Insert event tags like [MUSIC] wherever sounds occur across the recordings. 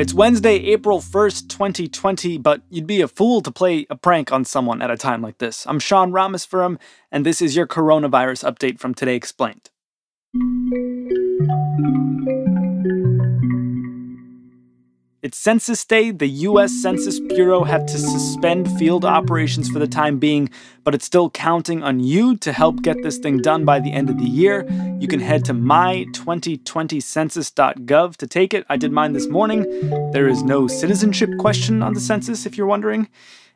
It's Wednesday, April 1st, 2020, but you'd be a fool to play a prank on someone at a time like this. I'm Sean Rameswaram, and this is your coronavirus update from Today Explained. It's Census Day. The US Census Bureau had to suspend field operations for the time being, but it's still counting on you to help get this thing done by the end of the year. You can head to my2020census.gov to take it. I did mine this morning. There is no citizenship question on the census, if you're wondering.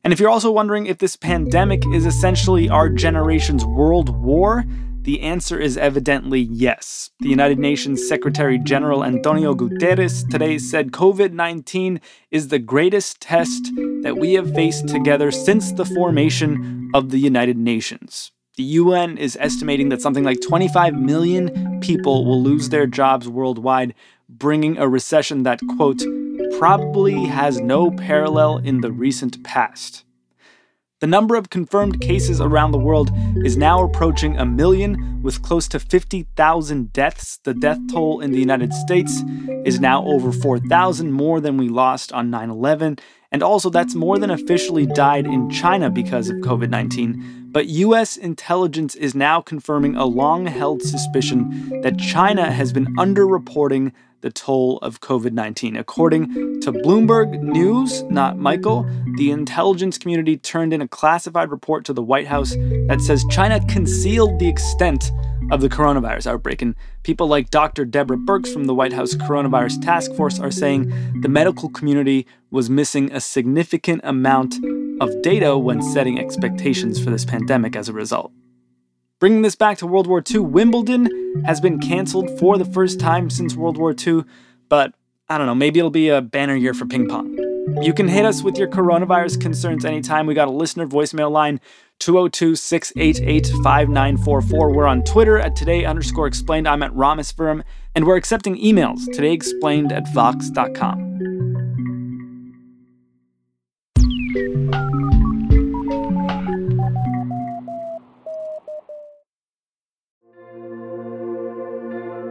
And if you're also wondering if this pandemic is essentially our generation's world war, the answer is evidently yes. The United Nations Secretary General Antonio Guterres today said COVID 19 is the greatest test that we have faced together since the formation of the United Nations. The UN is estimating that something like 25 million people will lose their jobs worldwide, bringing a recession that, quote, probably has no parallel in the recent past. The number of confirmed cases around the world is now approaching a million, with close to 50,000 deaths. The death toll in the United States is now over 4,000 more than we lost on 9 11. And also, that's more than officially died in China because of COVID 19. But US intelligence is now confirming a long held suspicion that China has been underreporting the toll of COVID 19. According to Bloomberg News, not Michael, the intelligence community turned in a classified report to the White House that says China concealed the extent of the coronavirus outbreak. And people like Dr. Deborah Birx from the White House Coronavirus Task Force are saying the medical community was missing a significant amount of data when setting expectations for this pandemic as a result. Bringing this back to World War II, Wimbledon has been canceled for the first time since World War II, but I don't know, maybe it'll be a banner year for ping pong. You can hit us with your coronavirus concerns anytime. We got a listener voicemail line 202 688 5944. We're on Twitter at today underscore explained. I'm at Rameswaram, and we're accepting emails today explained at vox.com.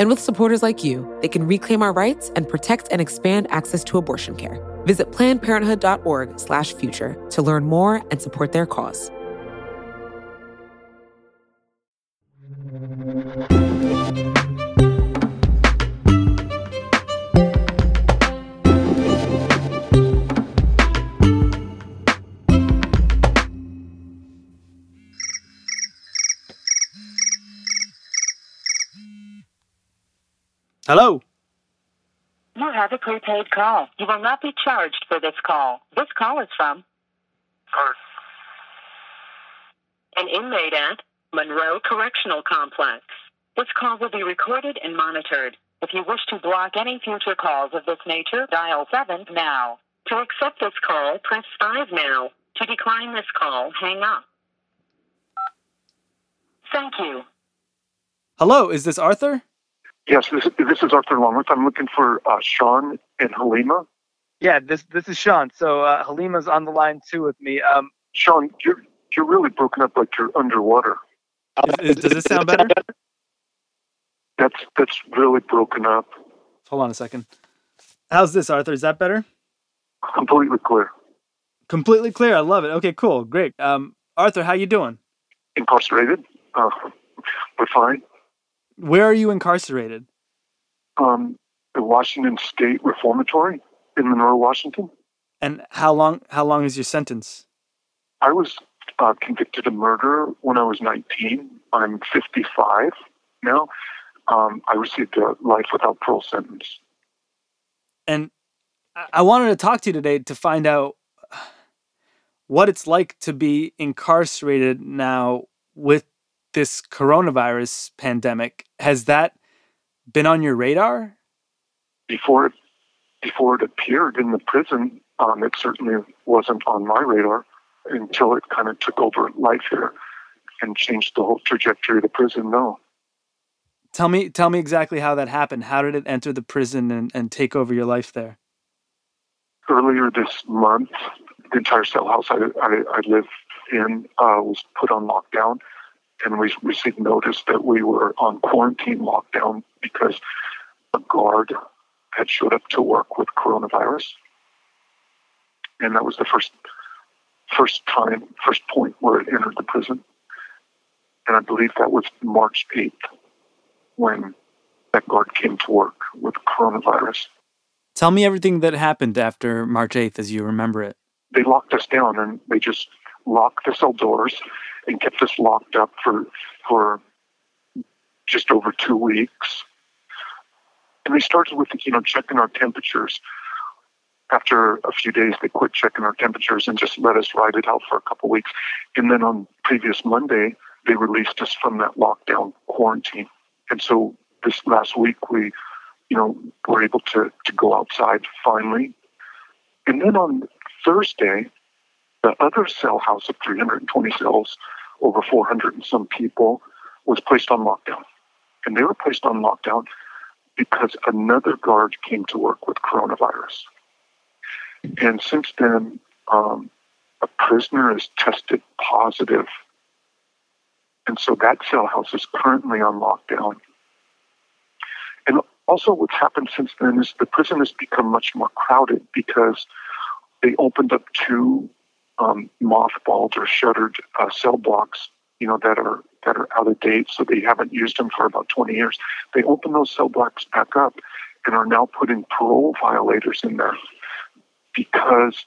And with supporters like you, they can reclaim our rights and protect and expand access to abortion care. Visit plannedparenthood.org/future to learn more and support their cause. Hello. You have a prepaid call. You will not be charged for this call. This call is from Art. an inmate at Monroe Correctional Complex. This call will be recorded and monitored. If you wish to block any future calls of this nature, dial 7 now. To accept this call, press 5 now. To decline this call, hang up. Thank you. Hello, is this Arthur? Yes, this, this is Arthur Longworth. I'm looking for uh, Sean and Halima. Yeah, this this is Sean. So uh, Halima's on the line too with me. Um, Sean, you're you're really broken up like you're underwater. Is, is, does this sound better? That's that's really broken up. Hold on a second. How's this, Arthur? Is that better? Completely clear. Completely clear. I love it. Okay, cool, great. Um, Arthur, how you doing? Incarcerated. Uh, we're fine. Where are you incarcerated? Um, the Washington State Reformatory in Monroe, Washington. And how long? How long is your sentence? I was uh, convicted of murder when I was 19. I'm 55 now. Um, I received a life without parole sentence. And I- I wanted to talk to you today to find out what it's like to be incarcerated now with this coronavirus pandemic. Has that been on your radar? Before it, before it appeared in the prison, um, it certainly wasn't on my radar until it kind of took over life here. and changed the whole trajectory of the prison. No. Tell me, tell me exactly how that happened. How did it enter the prison and, and take over your life there? Earlier this month, the entire cell house I, I, I live in uh, was put on lockdown, and we received notice that we were on quarantine lockdown because a guard had showed up to work with coronavirus, and that was the first first time, first point where it entered the prison. And I believe that was March 8th when that guard came to work with coronavirus. Tell me everything that happened after March 8th as you remember it. They locked us down and they just locked the cell doors and kept us locked up for for just over two weeks. And they started with you know checking our temperatures. After a few days, they quit checking our temperatures and just let us ride it out for a couple weeks. And then on previous Monday, they released us from that lockdown quarantine. And so this last week, we, you know, were able to, to go outside finally. And then on Thursday, the other cell house of 320 cells, over 400 and some people, was placed on lockdown. And they were placed on lockdown because another guard came to work with coronavirus. And since then, um, a prisoner is tested positive. and so that cell house is currently on lockdown. And also, what's happened since then is the prison has become much more crowded because they opened up two um, mothballed or shuttered uh, cell blocks, you know, that are that are out of date, so they haven't used them for about 20 years. They open those cell blocks back up and are now putting parole violators in there because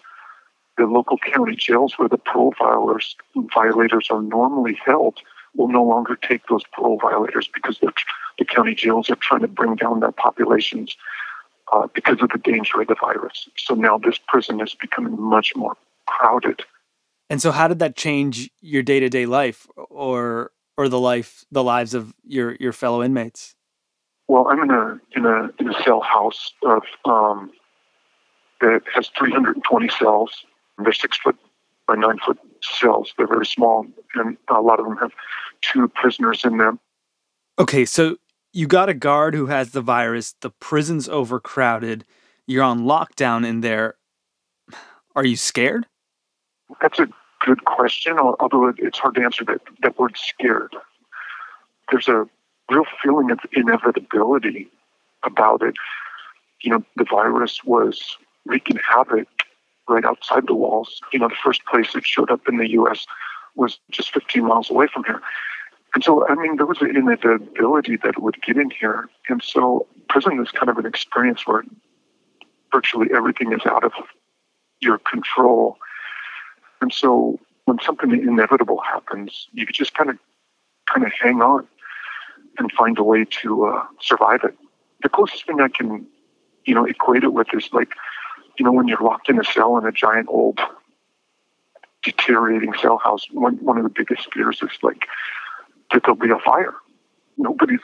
the local county jails where the parole violators, violators are normally held will no longer take those parole violators because the, county jails are trying to bring down their populations uh, because of the danger of the virus. So now this prison is becoming much more crowded. And so, how did that change your day to day life, or or the life, the lives of your your fellow inmates? Well, I'm in a in a in a cell house of um, that has 320 cells. They're six foot by nine foot cells. They're very small, and a lot of them have two prisoners in them. Okay, so you got a guard who has the virus. The prison's overcrowded. You're on lockdown in there. Are you scared? That's a good question, although it's hard to answer that, that word scared. There's a real feeling of inevitability about it. You know, the virus was wreaking havoc right outside the walls. You know, the first place it showed up in the U.S. was just 15 miles away from here. And so, I mean, there was an inevitability that it would get in here. And so, prison is kind of an experience where virtually everything is out of your control. And so, when something inevitable happens, you just kind of kind of hang on and find a way to uh, survive it. The closest thing I can, you know, equate it with is like you know, when you're locked in a cell in a giant old deteriorating cell house, one, one of the biggest fears is like that there'll be a fire. Nobody's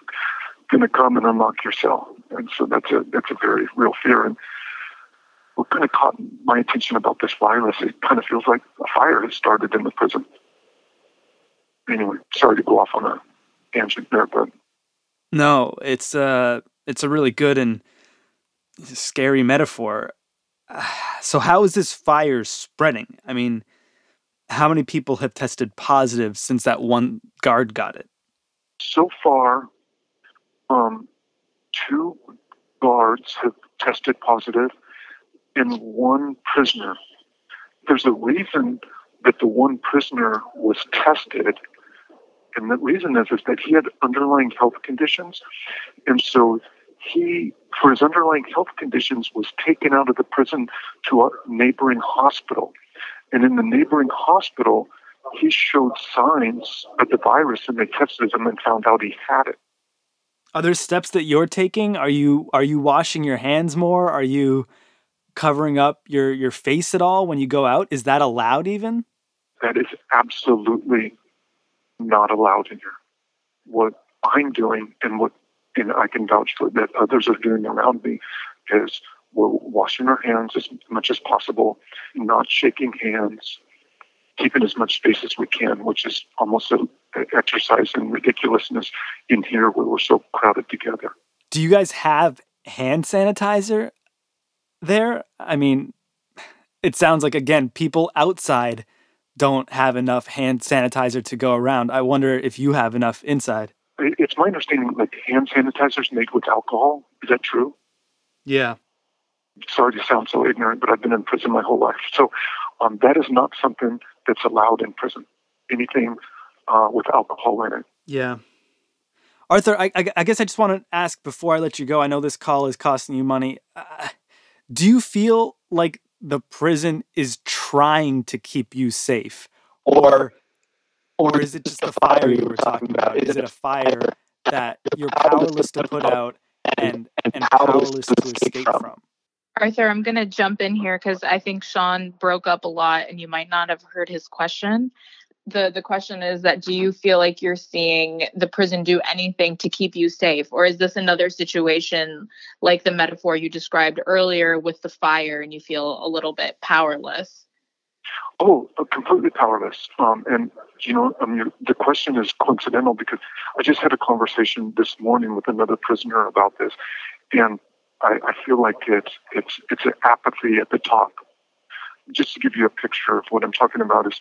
going to come and unlock your cell. And so that's a, that's a very real fear. And what kind of caught my attention about this virus, it kind of feels like a fire has started in the prison. Anyway, sorry to go off on a tangent there, but. No, it's, uh, it's a really good and scary metaphor. So, how is this fire spreading? I mean, how many people have tested positive since that one guard got it? So far, um, two guards have tested positive and one prisoner. There's a reason that the one prisoner was tested, and the reason is, is that he had underlying health conditions, and so he, for his underlying health conditions, was taken out of the prison to a neighboring hospital. And in the neighboring hospital, he showed signs of the virus and they tested him and found out he had it. Are there steps that you're taking? Are you are you washing your hands more? Are you covering up your, your face at all when you go out? Is that allowed even? That is absolutely not allowed in here. What I'm doing and what and I can vouch for that others are doing around me is we're washing our hands as much as possible, not shaking hands, keeping as much space as we can, which is almost an exercise in ridiculousness in here where we're so crowded together. Do you guys have hand sanitizer there? I mean, it sounds like, again, people outside don't have enough hand sanitizer to go around. I wonder if you have enough inside. It's my understanding like hand sanitizers made with alcohol. Is that true? Yeah. Sorry to sound so ignorant, but I've been in prison my whole life. So um, that is not something that's allowed in prison. Anything uh, with alcohol in it. Yeah. Arthur, I, I, I, guess I just want to ask before I let you go. I know this call is costing you money. Uh, do you feel like the prison is trying to keep you safe, or or is it just the fire you were talking about? Is it a fire that you're powerless to put out and and powerless to escape from? Arthur, I'm going to jump in here because I think Sean broke up a lot and you might not have heard his question the the question is that do you feel like you're seeing the prison do anything to keep you safe? Or is this another situation like the metaphor you described earlier with the fire and you feel a little bit powerless? Oh uh, completely powerless. Um, and you know I mean, the question is coincidental because i just had a conversation this morning with another prisoner about this. And i, I feel like it's it's it's an apathy at the top. Just to give you a picture of what i'm talking about is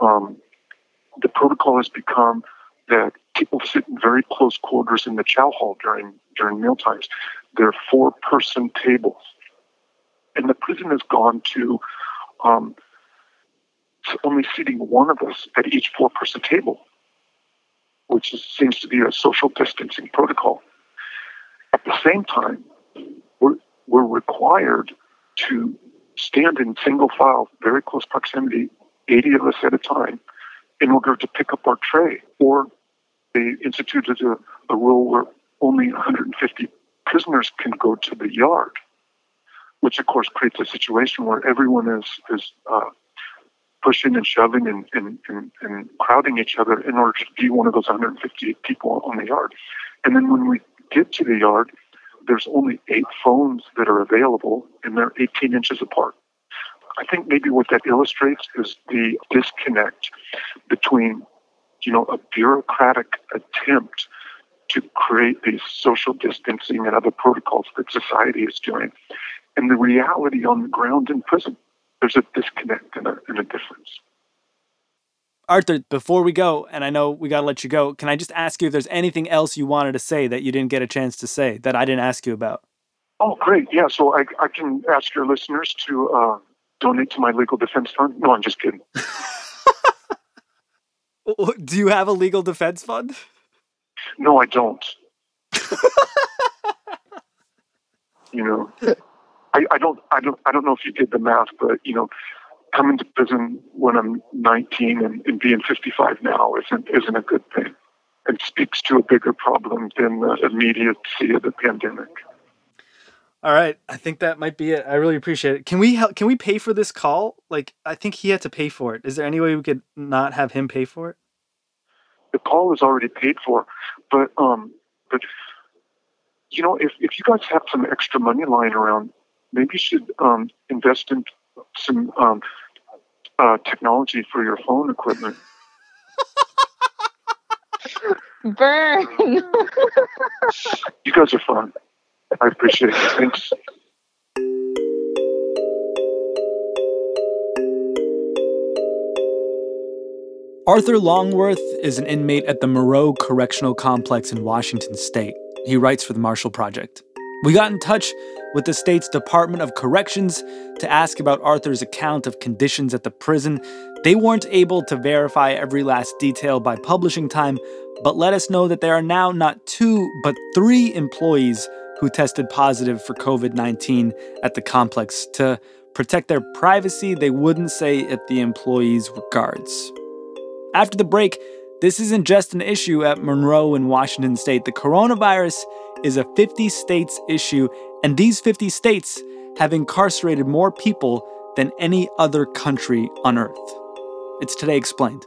um, the protocol has become that people sit in very close quarters in the chow hall during during meal times. There are four person tables, and the prison has gone to um, only seating one of us at each four person table, which is, seems to be a social distancing protocol. At the same time, we're, we're required to stand in single file, very close proximity, 80 of us at a time, in order to pick up our tray. Or they instituted a, a rule where only 150 prisoners can go to the yard, which of course creates a situation where everyone is is uh, pushing and shoving and, and, and, and, crowding each other in order to be one of those 150 people on the yard. And then when we get to the yard, there's only eight phones that are available, and they're 18 inches apart. I think maybe what that illustrates is the disconnect between, you know, a bureaucratic attempt to create these social distancing and other protocols that society is doing, and the reality on the ground in prison. There's a disconnect and a, and a difference. Arthur, before we go, and I know we got to let you go, can I just ask you if there's anything else you wanted to say that you didn't get a chance to say that I didn't ask you about? Oh, great. Yeah, so I, I can ask your listeners to uh, donate to my legal defense fund? No, I'm just kidding. [LAUGHS] Do you have a legal defense fund? No, I don't. [LAUGHS] you know, I, I don't, I don't, I don't know if you did the math, but you know, coming to prison when I'm 19 and, and being 55 now isn't isn't a good thing. It speaks to a bigger problem than the immediacy of the pandemic. All right, I think that might be it. I really appreciate it. Can we help, can we pay for this call? Like, I think he had to pay for it. Is there any way we could not have him pay for it? The call is already paid for, but um, but you know, if if you guys have some extra money lying around, maybe you should um invest in some um uh, technology for your phone equipment. [LAUGHS] Burn. you guys are fun. I appreciate it. Thanks. Arthur Longworth is an inmate at the Monroe Correctional Complex in Washington state. He writes for the Marshall Project. We got in touch with the state's Department of Corrections to ask about Arthur's account of conditions at the prison. They weren't able to verify every last detail by publishing time, but let us know that there are now not two, but three employees who tested positive for COVID 19 at the complex. To protect their privacy, they wouldn't say if the employees were guards. After the break, this isn't just an issue at Monroe in Washington state. The coronavirus is a 50 states issue, and these 50 states have incarcerated more people than any other country on earth. It's Today Explained.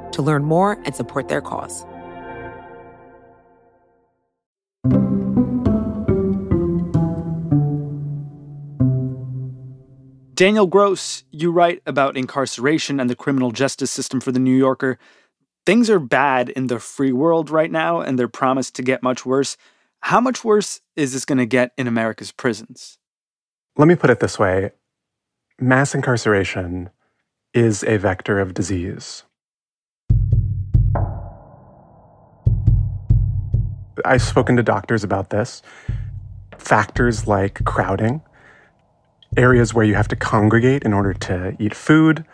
to learn more and support their cause. Daniel Gross, you write about incarceration and the criminal justice system for the New Yorker. Things are bad in the free world right now, and they're promised to get much worse. How much worse is this going to get in America's prisons? Let me put it this way mass incarceration is a vector of disease. I've spoken to doctors about this. Factors like crowding, areas where you have to congregate in order to eat food,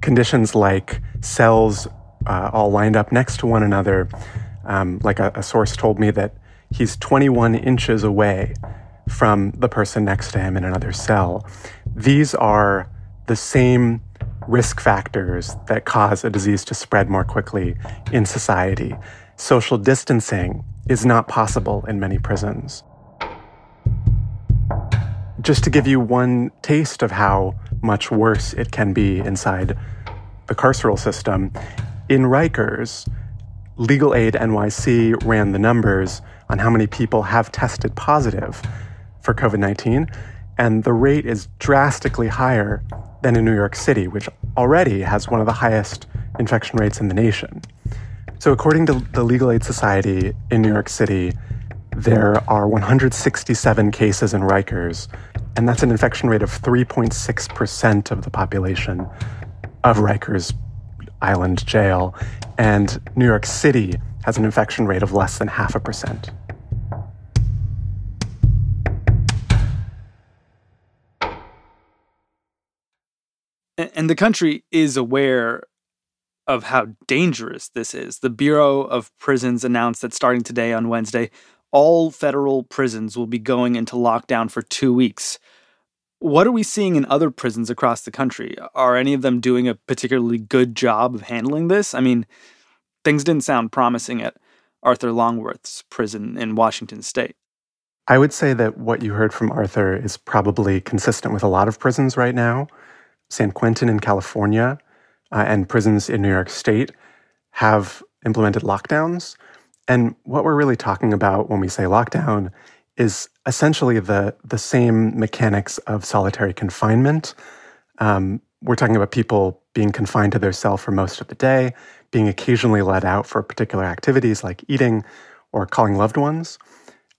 conditions like cells uh, all lined up next to one another. Um, like a, a source told me that he's 21 inches away from the person next to him in another cell. These are the same risk factors that cause a disease to spread more quickly in society. Social distancing is not possible in many prisons. Just to give you one taste of how much worse it can be inside the carceral system, in Rikers, Legal Aid NYC ran the numbers on how many people have tested positive for COVID 19, and the rate is drastically higher than in New York City, which already has one of the highest infection rates in the nation. So, according to the Legal Aid Society in New York City, there are 167 cases in Rikers, and that's an infection rate of 3.6% of the population of Rikers Island Jail. And New York City has an infection rate of less than half a percent. And the country is aware of how dangerous this is. The Bureau of Prisons announced that starting today on Wednesday, all federal prisons will be going into lockdown for two weeks. What are we seeing in other prisons across the country? Are any of them doing a particularly good job of handling this? I mean, things didn't sound promising at Arthur Longworth's prison in Washington state. I would say that what you heard from Arthur is probably consistent with a lot of prisons right now. San Quentin in California uh, and prisons in New York State have implemented lockdowns. And what we're really talking about when we say lockdown is essentially the, the same mechanics of solitary confinement. Um, we're talking about people being confined to their cell for most of the day, being occasionally let out for particular activities like eating or calling loved ones.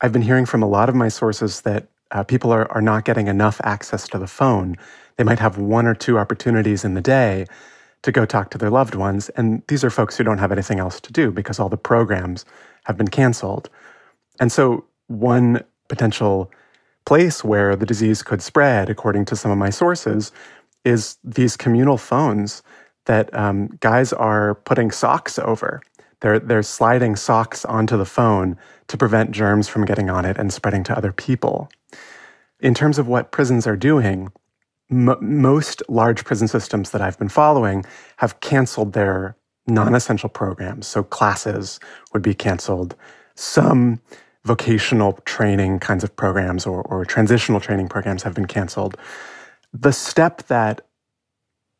I've been hearing from a lot of my sources that uh, people are, are not getting enough access to the phone. They might have one or two opportunities in the day to go talk to their loved ones. And these are folks who don't have anything else to do because all the programs have been canceled. And so, one potential place where the disease could spread, according to some of my sources, is these communal phones that um, guys are putting socks over. They're, they're sliding socks onto the phone to prevent germs from getting on it and spreading to other people. In terms of what prisons are doing, m- most large prison systems that I've been following have canceled their non essential programs. So classes would be canceled. Some vocational training kinds of programs or, or transitional training programs have been canceled. The step that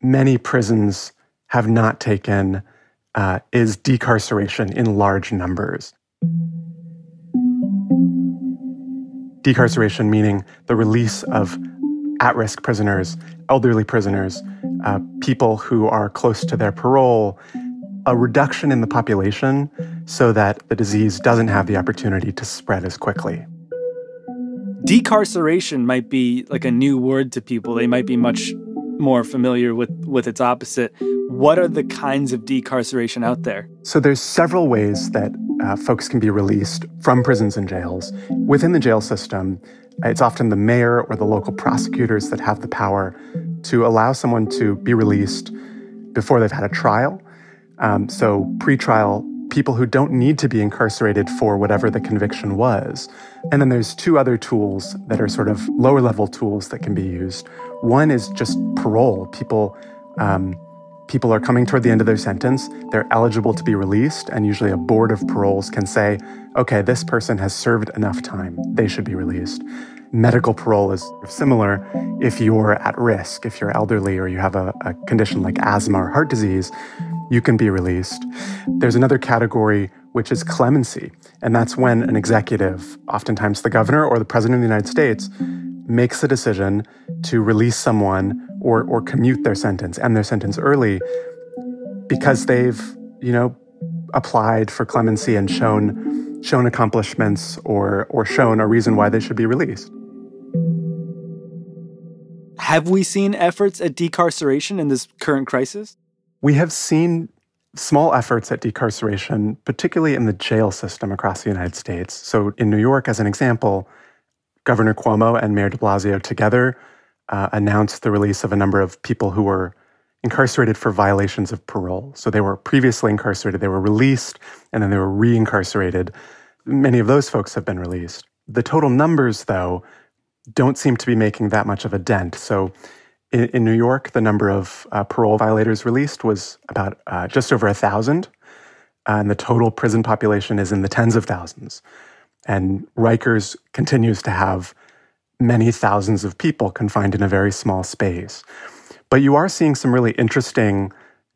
many prisons have not taken uh, is decarceration in large numbers. Decarceration meaning the release of at risk prisoners, elderly prisoners, uh, people who are close to their parole, a reduction in the population so that the disease doesn't have the opportunity to spread as quickly. Decarceration might be like a new word to people. They might be much more familiar with, with its opposite. What are the kinds of decarceration out there? So there's several ways that uh, folks can be released from prisons and jails. Within the jail system, it's often the mayor or the local prosecutors that have the power to allow someone to be released before they've had a trial. Um, so, pretrial people who don't need to be incarcerated for whatever the conviction was. And then there's two other tools that are sort of lower level tools that can be used. One is just parole. People um, people are coming toward the end of their sentence, they're eligible to be released, and usually a board of paroles can say, okay, this person has served enough time, they should be released. Medical parole is similar if you're at risk, if you're elderly or you have a, a condition like asthma or heart disease, you can be released. There's another category which is clemency, and that's when an executive, oftentimes the governor or the president of the United States, makes a decision to release someone or, or commute their sentence, end their sentence early, because they've, you know, applied for clemency and shown shown accomplishments or or shown a reason why they should be released. Have we seen efforts at decarceration in this current crisis? We have seen small efforts at decarceration, particularly in the jail system across the United States. So, in New York, as an example, Governor Cuomo and Mayor de Blasio together uh, announced the release of a number of people who were incarcerated for violations of parole. So they were previously incarcerated, they were released, and then they were reincarcerated. Many of those folks have been released. The total numbers, though, don't seem to be making that much of a dent. So in, in New York, the number of uh, parole violators released was about uh, just over a thousand, and the total prison population is in the tens of thousands. And Rikers continues to have many thousands of people confined in a very small space. But you are seeing some really interesting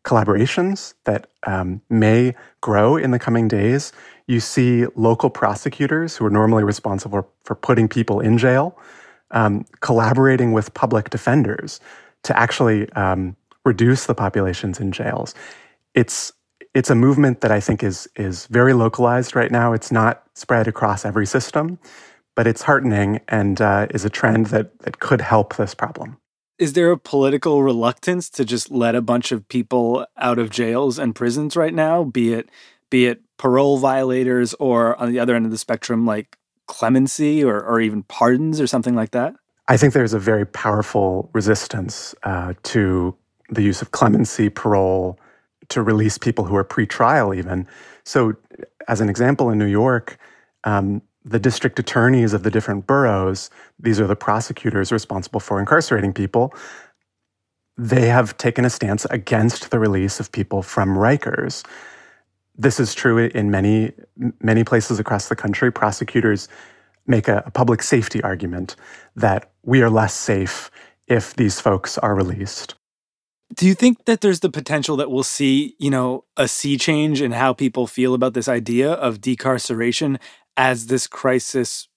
collaborations that um, may grow in the coming days. You see local prosecutors who are normally responsible for putting people in jail um, collaborating with public defenders to actually um, reduce the populations in jails. It's it's a movement that I think is is very localized right now. It's not spread across every system, but it's heartening and uh, is a trend that, that could help this problem. Is there a political reluctance to just let a bunch of people out of jails and prisons right now, be it be it parole violators or on the other end of the spectrum, like clemency or, or even pardons or something like that? I think there's a very powerful resistance uh, to the use of clemency, parole, to release people who are pre-trial even. So, as an example, in New York, um, the district attorneys of the different boroughs, these are the prosecutors responsible for incarcerating people, they have taken a stance against the release of people from Rikers. This is true in many, many places across the country. Prosecutors make a, a public safety argument that we are less safe if these folks are released. Do you think that there's the potential that we'll see, you know, a sea change in how people feel about this idea of decarceration as this crisis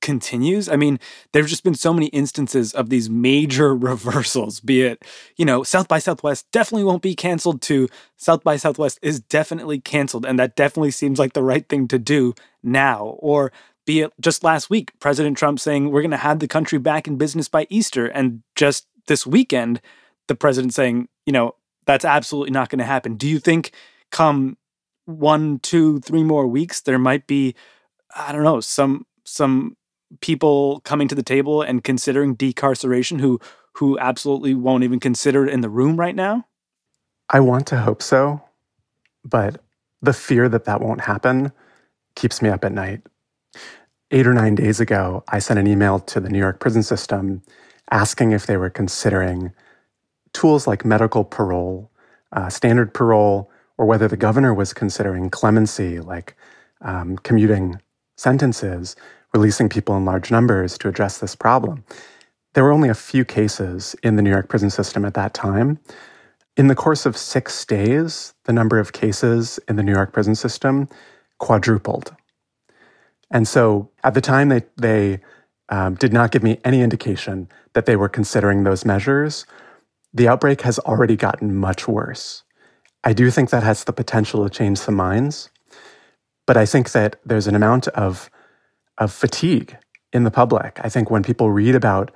continues. I mean, there's just been so many instances of these major [LAUGHS] reversals, be it, you know, South by Southwest definitely won't be canceled to South by Southwest is definitely canceled. And that definitely seems like the right thing to do now. Or be it just last week, President Trump saying we're going to have the country back in business by Easter. And just this weekend, the president saying, you know, that's absolutely not going to happen. Do you think come one, two, three more weeks, there might be, I don't know, some some people coming to the table and considering decarceration who who absolutely won't even consider it in the room right now? I want to hope so, but the fear that that won't happen keeps me up at night. Eight or nine days ago, I sent an email to the New York prison system asking if they were considering tools like medical parole, uh, standard parole, or whether the governor was considering clemency, like um, commuting sentences, releasing people in large numbers to address this problem. There were only a few cases in the New York prison system at that time. In the course of six days, the number of cases in the New York prison system quadrupled. And so at the time, they, they um, did not give me any indication that they were considering those measures. The outbreak has already gotten much worse. I do think that has the potential to change some minds, but I think that there's an amount of, of fatigue in the public. I think when people read about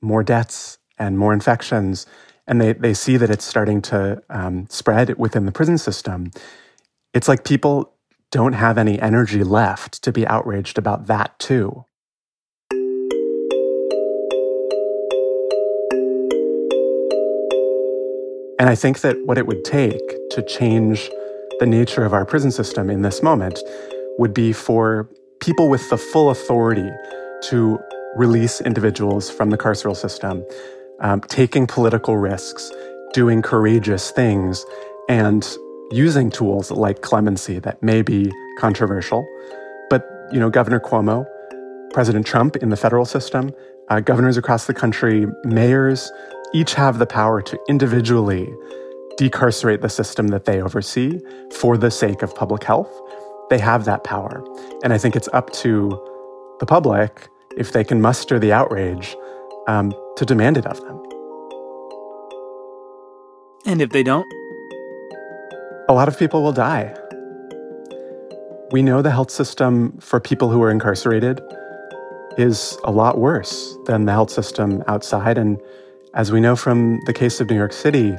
more deaths and more infections, and they, they see that it's starting to um, spread within the prison system, it's like people don't have any energy left to be outraged about that too. And I think that what it would take to change the nature of our prison system in this moment would be for people with the full authority to release individuals from the carceral system, um, taking political risks, doing courageous things, and using tools like clemency that may be controversial. But, you know, Governor Cuomo, President Trump in the federal system, uh, governors across the country, mayors, each have the power to individually decarcerate the system that they oversee for the sake of public health. They have that power. And I think it's up to the public, if they can muster the outrage, um, to demand it of them. And if they don't? A lot of people will die. We know the health system for people who are incarcerated is a lot worse than the health system outside. And as we know from the case of New York City,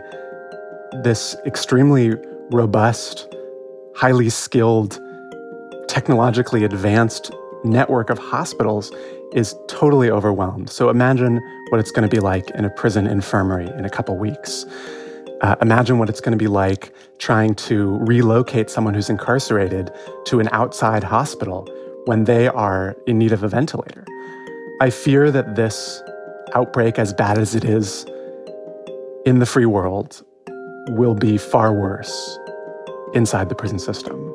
this extremely robust, highly skilled, technologically advanced network of hospitals is totally overwhelmed. So imagine what it's going to be like in a prison infirmary in a couple weeks. Uh, imagine what it's going to be like trying to relocate someone who's incarcerated to an outside hospital when they are in need of a ventilator. I fear that this outbreak, as bad as it is in the free world, will be far worse inside the prison system.